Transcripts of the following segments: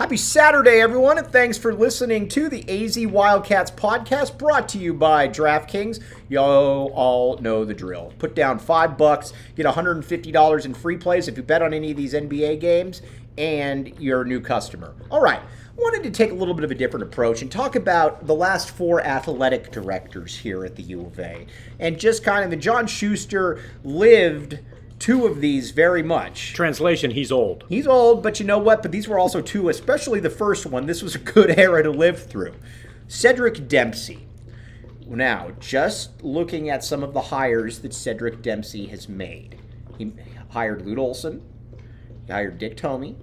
Happy Saturday, everyone, and thanks for listening to the AZ Wildcats podcast brought to you by DraftKings. You all know the drill. Put down five bucks, get $150 in free plays if you bet on any of these NBA games, and you're a new customer. All right, wanted to take a little bit of a different approach and talk about the last four athletic directors here at the U of A. And just kind of the John Schuster lived two of these very much. Translation, he's old. He's old, but you know what? But these were also two, especially the first one. This was a good era to live through. Cedric Dempsey. Now, just looking at some of the hires that Cedric Dempsey has made, he hired Lute Olson, he hired Dick Tomey.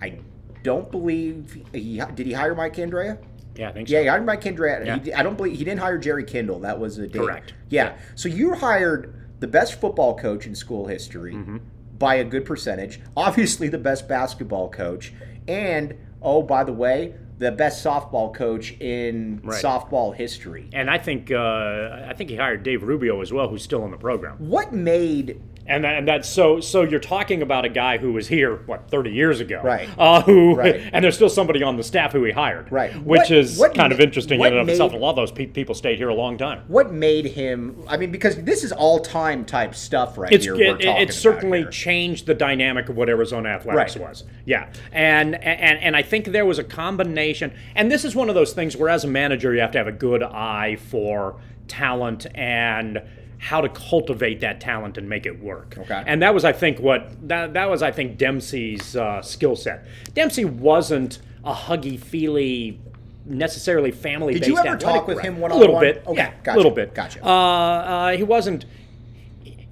I don't believe he did. He hire Mike Candrea. Yeah, I think Yeah, so. he hired Mike Candrea. Yeah. He, I don't believe he didn't hire Jerry Kindall. That was a Dave. Correct. Yeah. So you hired the best football coach in school history Mm-hmm. by a good percentage. Obviously, the best basketball coach, and oh, by the way, the best softball coach in Right. softball history. And I think uh, I think he hired Dave Rubio as well, who's still in the program. What made And that, and that's so so you're talking about a guy who was here what 30 years ago, Right. Uh, who Right. and there's still somebody on the staff who he hired, Right. Which What- is what kind of ma- interesting what in and of itself. A lot of those pe- people stayed here a long time. what made him? I mean, because this is all time type stuff right It's here. it, we're it, talking it about certainly here. changed the dynamic of what Arizona athletics Right. was. Yeah, and and and I think there was a combination. And this is one of those things where, as a manager, you have to have a good eye for talent and how to cultivate that talent and make it work. Okay. And that was, I think, what that, that was, I think, Dempsey's uh, skill set. Dempsey wasn't a huggy feely. Necessarily family. Did you ever talk with him A one-on-one? A little bit, Okay, yeah, gotcha, a little bit. gotcha. Uh, uh, he wasn't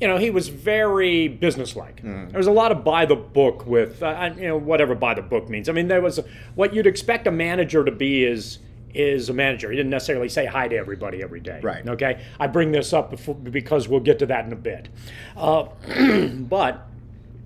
you know, he was very businesslike. Mm. There was a lot of by the book with, uh, you know, whatever by the book means. I mean, there was what you'd expect a manager to be is is a manager. He didn't necessarily say hi to everybody every day. Right. Okay. I bring this up before, because we'll get to that in a bit. Uh, but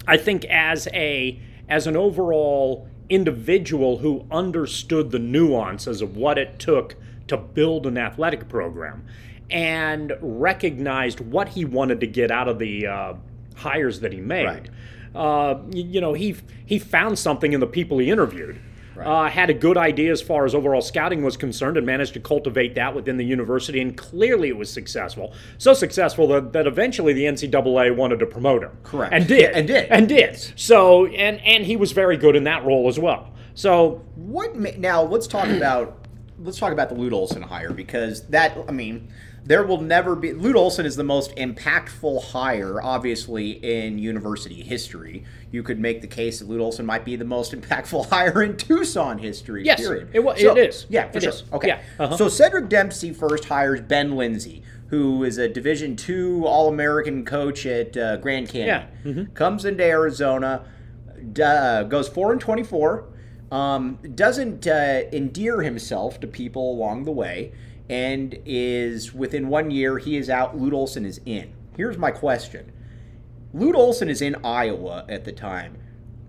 I think as a as an overall individual who understood the nuances of what it took to build an athletic program and recognized what he wanted to get out of the uh, hires that he made. Right. Uh, y- you know, he he found something in the people he interviewed. Uh, had a good idea as far as overall scouting was concerned and managed to cultivate that within the university, and clearly it was successful. So successful that, that eventually the NCAA wanted to promote him. Correct. And did. And did. And did. So, and, and he was very good in that role as well. So, What now? Let's talk about let's talk about the Lute Olson hire because that I mean there will never be Lute Olson is the most impactful hire, obviously in university history. You could make the case that Lute Olson might be the most impactful hire in Tucson history. Yes, period. it wa- it is. Yeah, for It sure. is. Okay. Yeah, uh-huh. So Cedric Dempsey first hires Ben Lindsey. Who is a Division two All American coach at uh, Grand Canyon? Yeah. Mm-hmm. Comes into Arizona, uh, goes four and twenty-four. Um, doesn't uh, endear himself to people along the way, and is within one year he is out. Lute Olson is in. Here's my question: Lute Olson is in Iowa at the time,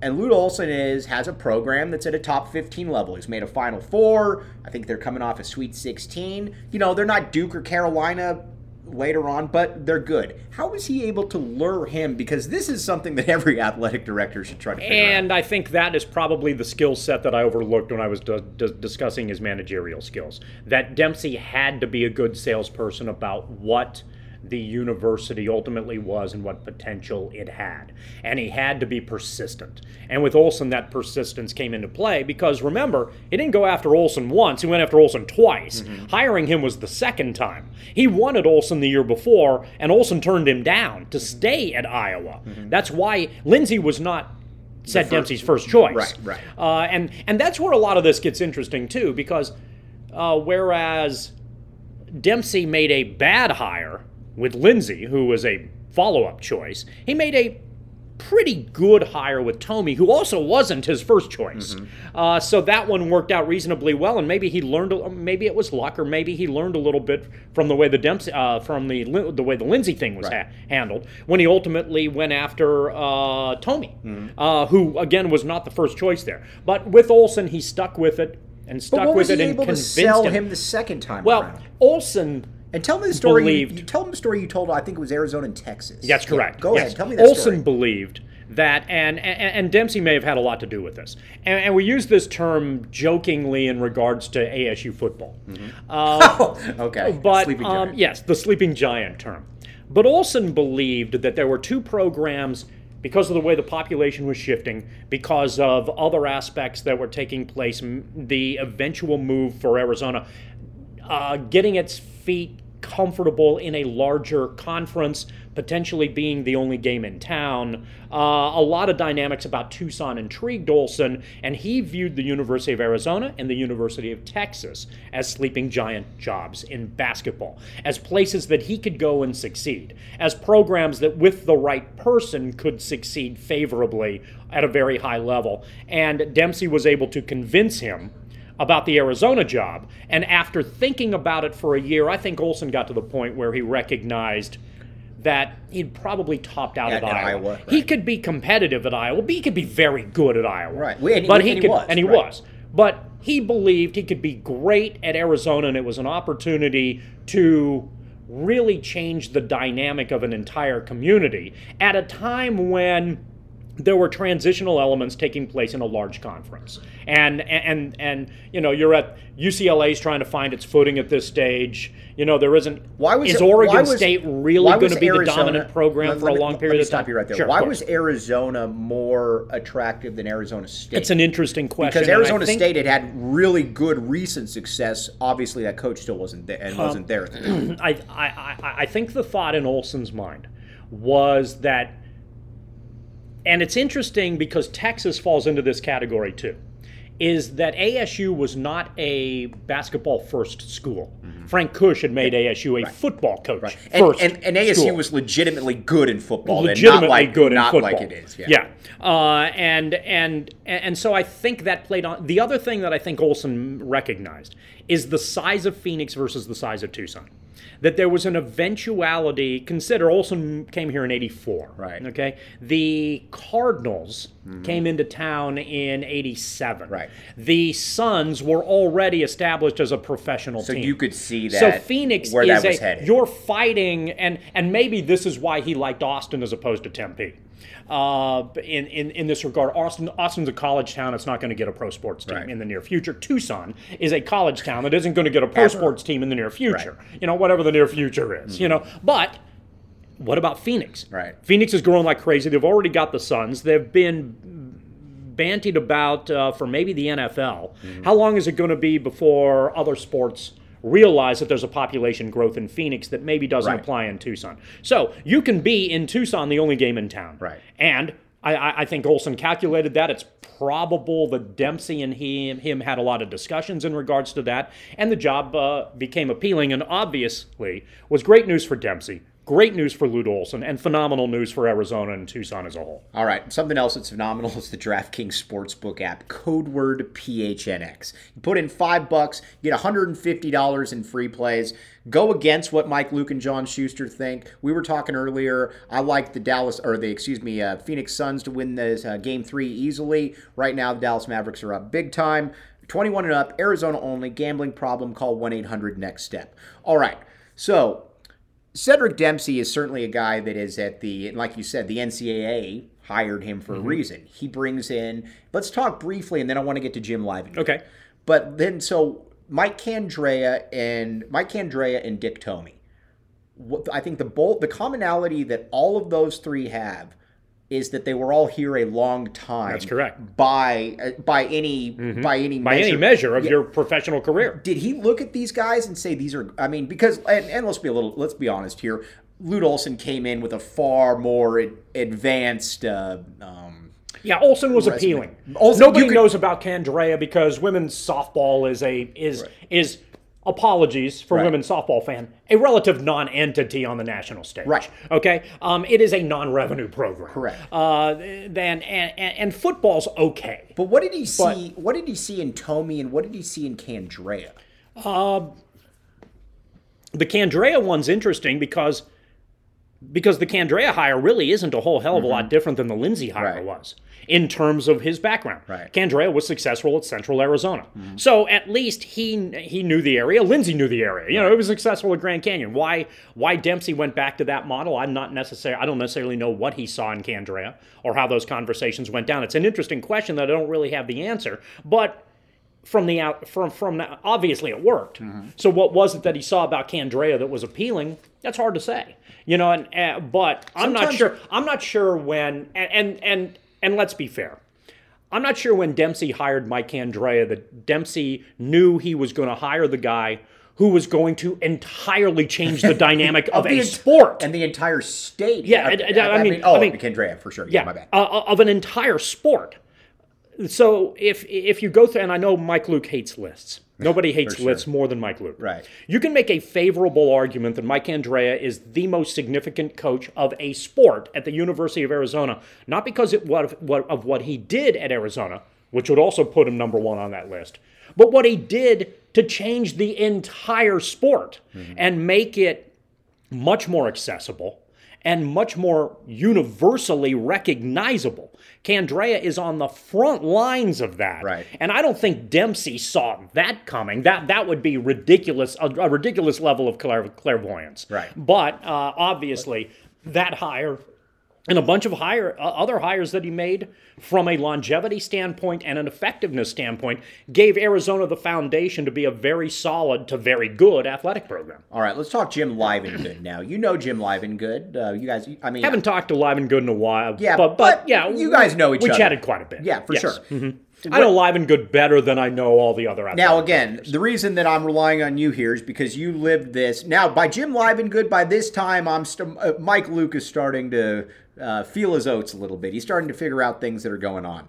and Lute Olson is has a program that's at a top 15 level. He's made a Final Four. I think they're coming off a Sweet 16. You know, they're not Duke or Carolina later on, but they're good. How was he able to lure him? Because this is something that every athletic director should try to figure out. and I think that is probably the skill set that I overlooked when I was d- d- discussing his managerial skills. That Dempsey had to be a good salesperson about what the university ultimately was and what potential it had. And he had to be persistent. And with Olson, that persistence came into play because remember, he didn't go after Olson once, he went after Olson twice. Hiring him was the second time. He wanted Olson the year before, and Olson turned him down to stay at Iowa. That's why Lindsey was not said first- Dempsey's first choice. Right, right. Uh, and and that's where a lot of this gets interesting too, because uh, whereas Dempsey made a bad hire with Lindsey, who was a follow-up choice, he made a pretty good hire with Tomey, who also wasn't his first choice. Uh, so that one worked out reasonably well, and maybe he learned. a- Maybe it was luck, or maybe he learned a little bit from the way the Dempsey, uh, from the the way the Lindsey thing was Right. ha- handled when he ultimately went after uh, Tomey, uh, who again was not the first choice there. But with Olson, he stuck with it and stuck But what with was it he and convinced sell him. him the second time well, around? Olson. And tell me the story. You, believed- you tell them the story you told. I think it was Arizona and Texas. That's Yeah, correct. go Yes. ahead. Tell me that story. Olson story. believed that, and, and and Dempsey may have had a lot to do with this. And, and we use this term jokingly in regards to ASU football. okay. But Sleeping um, yes, the sleeping giant term. But Olson believed that there were two programs because of the way the population was shifting, because of other aspects that were taking place, the eventual move for Arizona, uh, getting its feet comfortable in a larger conference, potentially being the only game in town. Uh, a lot of dynamics about Tucson intrigued Olson, and he viewed the University of Arizona and the University of Texas as sleeping giant jobs in basketball, as places that he could go and succeed, as programs that, with the right person, could succeed favorably at a very high level. And Dempsey was able to convince him about the Arizona job. And after thinking about it for a year, I think Olson got to the point where he recognized that he'd probably topped out At- Iowa. Iowa, He could be competitive at Iowa, but he could be very good at Iowa. Right. And he- but and he could, was, and he right. was. But he believed he could be great at Arizona, and it was an opportunity to really change the dynamic of an entire community at a time when there were transitional elements taking place in a large conference. And and and you know, you're at UCLA's trying to find its footing at this stage. You know, there isn't Why was is Oregon why was- State really going to be Arizona- the dominant program let- for let a long let period me of time? stop you right there. Sure, Why was Arizona more attractive than Arizona State? It's an interesting question. because Arizona think- State had had really good recent success. Obviously, that coach still wasn't there and uh, wasn't there. At the time. I, I, I, I think the thought in Olson's mind was that, and it's interesting because Texas falls into this category too, is that ASU was not a basketball first school. Frank Kush had made ASU a football coach And, first. and, and ASU school. was legitimately good in football, legitimately and not like, good in not football. like it is. Yeah. Uh, and and and so I think that played on. The other thing that I think Olson recognized is the size of Phoenix versus the size of Tucson. That there was an eventuality. Consider Olson came here in '84. Right. Mm-hmm. Okay. The Cardinals came into town in '87. Right. The Suns were already established as a professional So team. you could see that. So Phoenix where is that was a headed. you're fighting, and and maybe this is why he liked Austin as opposed to Tempe. Uh, in, in in this regard, Austin Austin's a college town. It's not going to get a pro sports team Right. in the near future. Tucson is a college town that isn't going to get a pro Ever. sports team in the near future. You know, whatever the near future is. You know, but. What about Phoenix? Right. Phoenix is growing like crazy. They've already got the Suns. They've been bantied about uh, for maybe the NFL. How long is it going to be before other sports realize that there's a population growth in Phoenix that maybe doesn't Right. apply in Tucson? So you can be in Tucson, the only game in town. Right. And I, I, think Olson calculated that. It's probable that Dempsey and him, him had a lot of discussions in regards to that, and the job uh, became appealing and obviously was great news for Dempsey. Great news for Lute Olson and phenomenal news for Arizona and Tucson as a whole. All right, something else that's phenomenal is the DraftKings Sportsbook app, code word PHNX. You put in five bucks, get $150 in free plays. Go against what Mike, Luke, and John Schuster think. We were talking earlier. I like the Dallas, or the excuse me, uh, Phoenix Suns to win this uh, game three easily. Right now, the Dallas Mavericks are up big time. 21 and up, Arizona only. Gambling problem? Call 1 800 Next Step. All right, so Cedric Dempsey is certainly a guy that is at the, and like you said, the NCAA hired him for a mm-hmm. reason. He brings in, let's talk briefly, and then I want to get to Jim Liven. Okay. But then, so Mike Candrea and Mike Candrea and Dick Tomey. I think the bold, the commonality that all of those three have is that they were all here a long time. That's correct. By uh, by any by any By any measure of your professional career. did he look at these guys and say these are i mean because and, and let's be a little let's be honest here lute olson came in with a far more ad- advanced uh, um, Yeah, Olson was Resume. appealing. Olson- Nobody could- knows about Candrea because women's softball is a is is apologies for Right. women's softball fan a relative non-entity on the national stage. Right. Okay. Um, it is a non-revenue program. Correct. Uh, then and, and, and football's okay. But what did he see? what did he see in Tomey, and what did he see in Candrea? The Candrea one's interesting because because the Candrea hire really isn't a whole hell of a lot different than the Lindsey hire Mm-hmm. Right. was in terms of his background. Right. Candrea was successful at Central Arizona, so at least he he knew the area. Lindsey knew the area. You know, it was successful at Grand Canyon. Why why Dempsey went back to that model? I'm not necessarily. I don't necessarily know what he saw in Candrea or how those conversations went down. It's an interesting question that I don't really have the answer, but from the out from from the, obviously it worked. So what was it that he saw about Candrea that was appealing? That's hard to say, you know. And uh, but I'm not sure. I'm not sure when. And and and, and let's be fair. I'm not sure when Dempsey hired Mike Candrea that Dempsey knew he was going to hire the guy who was going to entirely change the dynamic of, the a sport. and the entire state. Yeah, Uh, I- I mean- oh, I mean- Candrea for sure. Yeah, yeah, my bad. uh, of an entire sport. So if if you go through, and I know Mike Luke hates lists. Nobody hates sure. lists more than Mike Luke. Right. You can make a favorable argument that Mike Candrea is the most significant coach of a sport at the University of Arizona, not because it, what, what, of what he did at Arizona, which would also put him number one on that list, but what he did to change the entire sport mm-hmm. and make it much more accessible and much more universally recognizable. Candrea is on the front lines of that. Right. And I don't think Dempsey saw that coming. That that would be ridiculous, a, a ridiculous level of clair- clairvoyance. Right. But uh, obviously, that hire and a bunch of hire uh, other hires that he made from a longevity standpoint and an effectiveness standpoint gave Arizona the foundation to be a very solid to very good athletic program. All right, let's talk Jim Livengood now. You know Jim Livengood. Uh, you guys, I mean, Haven't talked to Livengood in a while. Yeah, but, but but yeah, you guys know each we other. We chatted quite a bit. Yeah, for Yes. sure. Mhm. I know Livengood better than I know all the other. Now, again, the reason that I'm relying on you here is because you lived this. Now, by Jim Livengood, by this time, I'm st- uh, Mike Luke is starting to uh, feel his oats a little bit. He's starting to figure out things that are going on.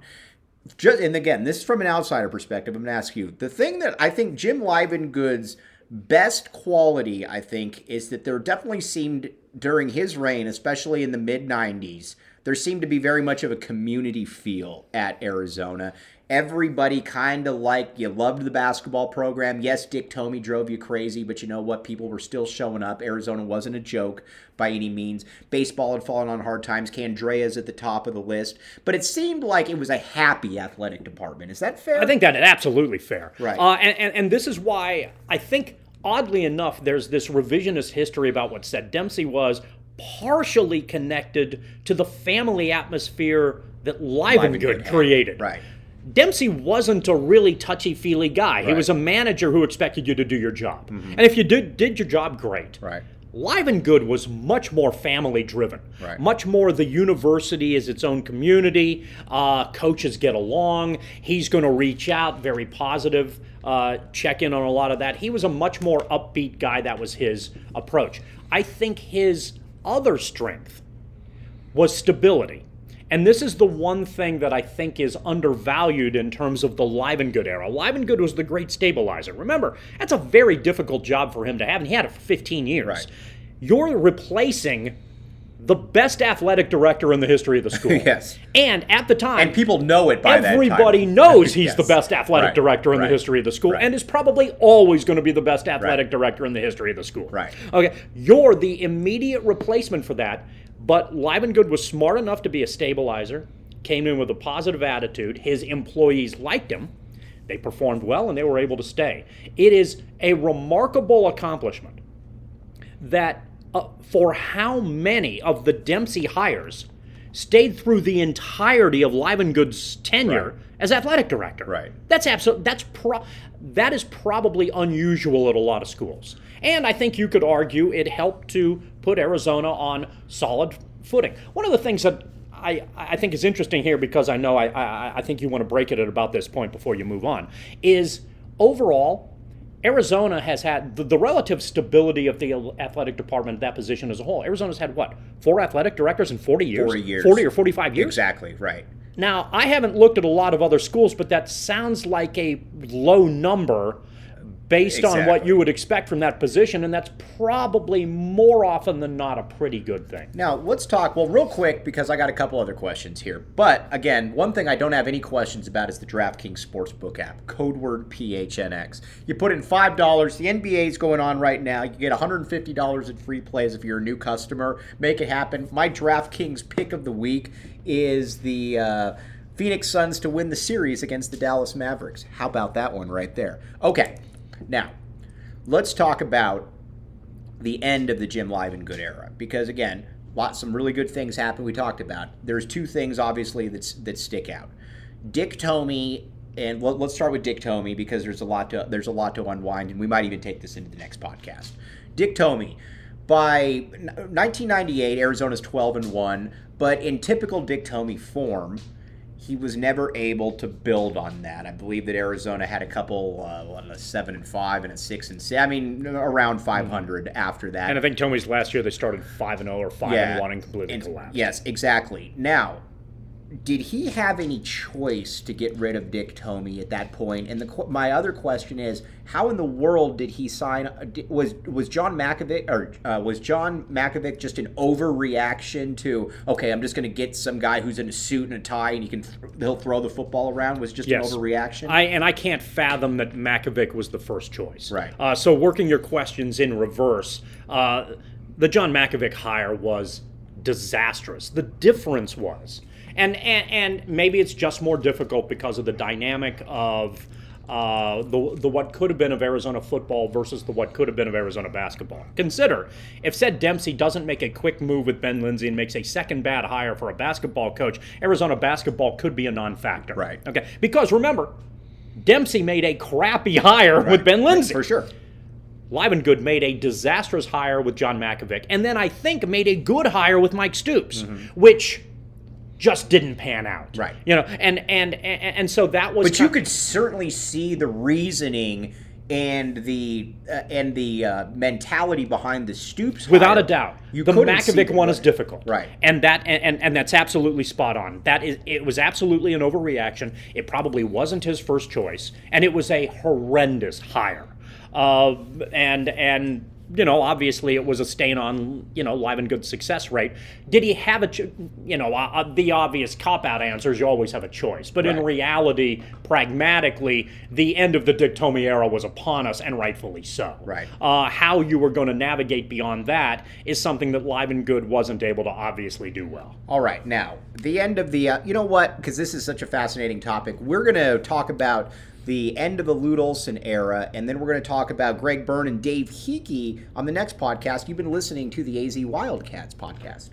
Just and again, this is from an outsider perspective. I'm going to ask you the thing that I think Jim Livengood's best quality, I think, is that there definitely seemed during his reign, especially in the mid '90s, there seemed to be very much of a community feel at Arizona. Everybody kind of like you loved the basketball program. Yes, Dick Tomey drove you crazy, but you know what? People were still showing up. Arizona wasn't a joke by any means. Baseball had fallen on hard times. Candrea's at the top of the list, but it seemed like it was a happy athletic department. Is that fair? I think that is absolutely fair. Right. Uh, and, and, and this is why I think, oddly enough, there's this revisionist history about what Ced Dempsey was partially connected to the family atmosphere that Livengood Livengood created. Right. Dempsey wasn't a really touchy feely guy. He was a manager who expected you to do your job. And if you did, did your job, great. Right. Livengood was much more family driven. Right. Much more the university is its own community. Uh, coaches get along. He's going to reach out, very positive, uh, check in on a lot of that. He was a much more upbeat guy. That was his approach. I think his other strength was stability. And this is the one thing that I think is undervalued in terms of the Livengood era. Livengood was the great stabilizer. Remember, that's a very difficult job for him to have, and he had it for 15 years. Right. You're replacing the best athletic director in the history of the school. Yes. And at the time, And people know it by that time. Everybody knows he's Yes. the best athletic Right, director in right, the history of the school right. and is probably always going to be the best athletic director in the history of the school. Right. Okay. You're the immediate replacement for that, but Livengood was smart enough to be a stabilizer, came in with a positive attitude. His employees liked him. They performed well and they were able to stay. It is a remarkable accomplishment that uh, for how many of the Dempsey hires stayed through the entirety of Livengood's tenure Right. as athletic director. Right. That's absolutely that's pro- that is probably unusual at a lot of schools. And I think you could argue it helped to put Arizona on solid footing. One of the things that I, I think is interesting here because I know I, I, I think you want to break it at about this point before you move on is overall Arizona has had the, the relative stability of the athletic department at that position as a whole. Arizona's had what? Four athletic directors in 40 years? 40 years. 40 or 45 years? Exactly, right. Now, I haven't looked at a lot of other schools, but that sounds like a low number based on what you would expect from that position, and that's probably more often than not a pretty good thing. Now, let's talk, well, real quick, because I got a couple other questions here. But again, one thing I don't have any questions about is the DraftKings Sportsbook app, code word PHNX. You put in $5, the NBA is going on right now. You get $150 in free plays if you're a new customer. Make it happen. My DraftKings pick of the week is the. Uh, Phoenix Suns to win the series against the Dallas Mavericks. How about that one right there? Okay, now let's talk about the end of the Jim Livengood era because again, lots some really good things happened. We talked about. There's two things obviously that's that stick out. Dick Tomey and let- let's start with Dick Tomey because there's a lot to there's a lot to unwind and we might even take this into the next podcast. Dick Tomey by 1998 Arizona's 12 and 1, but in typical Dick Tomey form, he was never able to build on that. I believe that Arizona had a couple, uh, a seven and five and a six and six. I mean, around 500 after that. And I think Tomey's last year they started five and zero or five and one and completely And- collapsed. Yes, exactly. Now, did he have any choice to get rid of Dick Tomey at that point? And the my other question is, how in the world did he sign? Was was John Mackovic or uh, was John Mackovic just an overreaction to? Okay, I'm just going to get some guy who's in a suit and a tie and he can th- he'll throw the football around. Was just Yes. an overreaction? I and I can't fathom that Mackovic was the first choice. Right. Uh, so working your questions in reverse, uh, the John Mackovic hire was disastrous. The difference was, and, and and maybe it's just more difficult because of the dynamic of. Uh, the, the what could have been of Arizona football versus the what could have been of Arizona basketball. Consider if Ced Dempsey doesn't make a quick move with Ben Lindsey and makes a second bad hire for a basketball coach, Arizona basketball could be a non-factor. Right. Okay. Because remember, Dempsey made a crappy hire with Ben Lindsey. for sure. Livengood made a disastrous hire with John Mackovic, and then I think made a good hire with Mike Stoops, which just didn't pan out. Right. You know, and and and, and so that was. But you ki- could certainly see the reasoning and the uh, and the uh, mentality behind the Stoops. Without hire. a doubt, you the Mackovic one is difficult, Right. And that and, and and that's absolutely spot on. That is, it was absolutely an overreaction. It probably wasn't his first choice, and it was a horrendous hire. Uh, and and you know, obviously, it was a stain on you know Livengood's success rate. Did he have a, ch- you know, uh, the obvious cop out answer is you always have a choice, but in reality, pragmatically, the end of the Dick Tomey era was upon us, and rightfully so. Right. Uh, how you were going to navigate beyond that is something that Livengood wasn't able to obviously do well. All right, now the end of the. Uh, you know what? Because this is such a fascinating topic, we're going to talk about the end of the Lute Olson era, and then we're going to talk about Greg Byrne and Dave Heeke on the next podcast. You've been listening to the AZ Wildcats podcast.